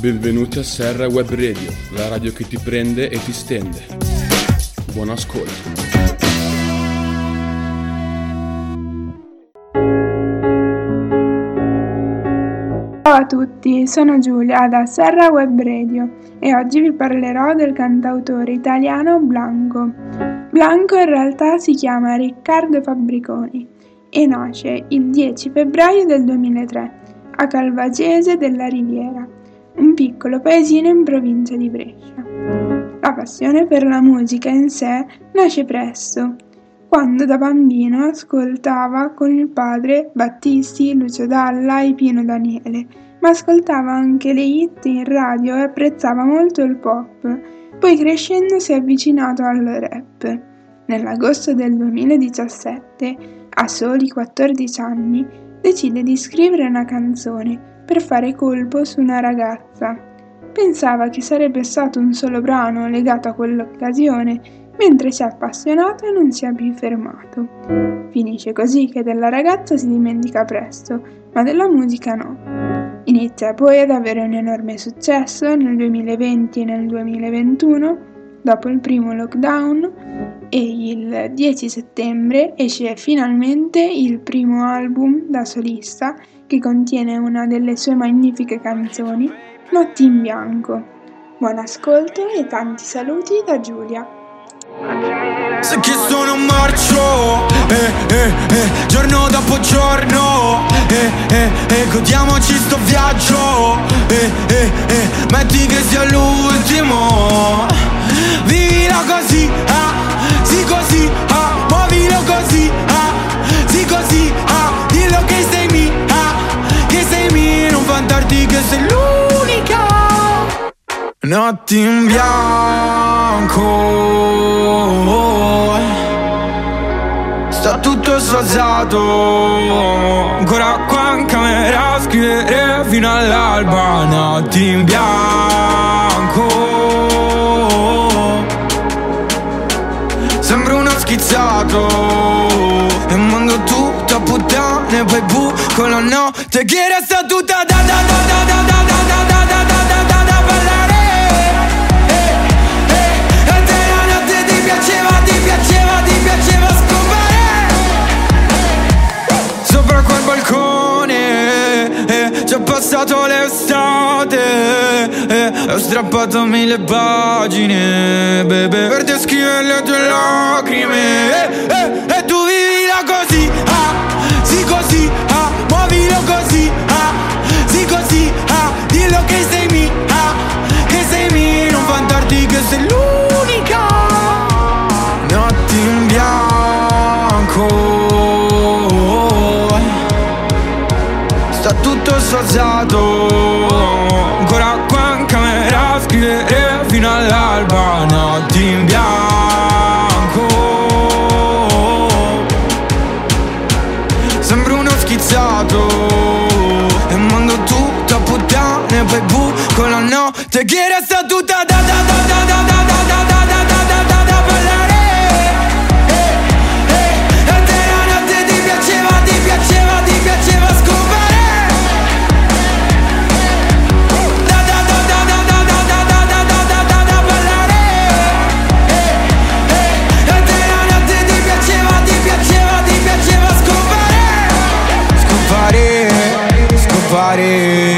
Benvenuti a Serra Web Radio, la radio che ti prende e ti stende. Buon ascolto. Ciao a tutti, sono Giulia da Serra Web Radio e oggi vi parlerò del cantautore italiano Blanco. Blanco in realtà si chiama Riccardo Fabbriconi e nasce il 10 febbraio del 2003 a Calvagese della Riviera piccolo paesino in provincia di Brescia. La passione per la musica in sé nasce presto, quando da bambino ascoltava con il padre Battisti, Lucio Dalla e Pino Daniele, ma ascoltava anche le hit in radio e apprezzava molto il pop. Poi crescendo si è avvicinato al rap. Nell'agosto del 2017, a soli 14 anni, decide di scrivere una canzone per fare colpo su una ragazza. Pensava che sarebbe stato un solo brano legato a quell'occasione, mentre si è appassionato e non si è più fermato. Finisce così che della ragazza si dimentica presto, ma della musica no. Inizia poi ad avere un enorme successo nel 2020 e nel 2021, dopo il primo lockdown, e il 10 settembre esce finalmente il primo album da solista che contiene una delle sue magnifiche canzoni, Notti in bianco. Buon ascolto e tanti saluti da Giulia. Se che sono un marcio, eh, eh, eh, giorno dopo giorno, eh, eh, eh, godiamoci sto viaggio, eh, eh, eh, metti che sia l'ultimo, così, ah, sì così, ah, muovilo così, ah, sì così, ah, dillo che sei mia vantarti che sei l'unica. Notti in bianco Sta tutto sfazzato. Ancora qua in camera a scrivere fino all'alba. Notti in bianco Schizzato E mando tutto a puttane poi bu con la notte che resta tutta eh, Ho strappato mille pagine, bebe Per descrivere le tue lacrime eh, eh, E tu vivi la così, ah, sì così, ah muovilo così, ah, sì così, ah, dillo che sei mia, ah, che sei mia, non vantarti che sei l'unica. Notti in bianco, sta tutto sfazzato, all'alba, notti in bianco. schizzato E mando tutto a puttane poi bu con la notte che resta farei.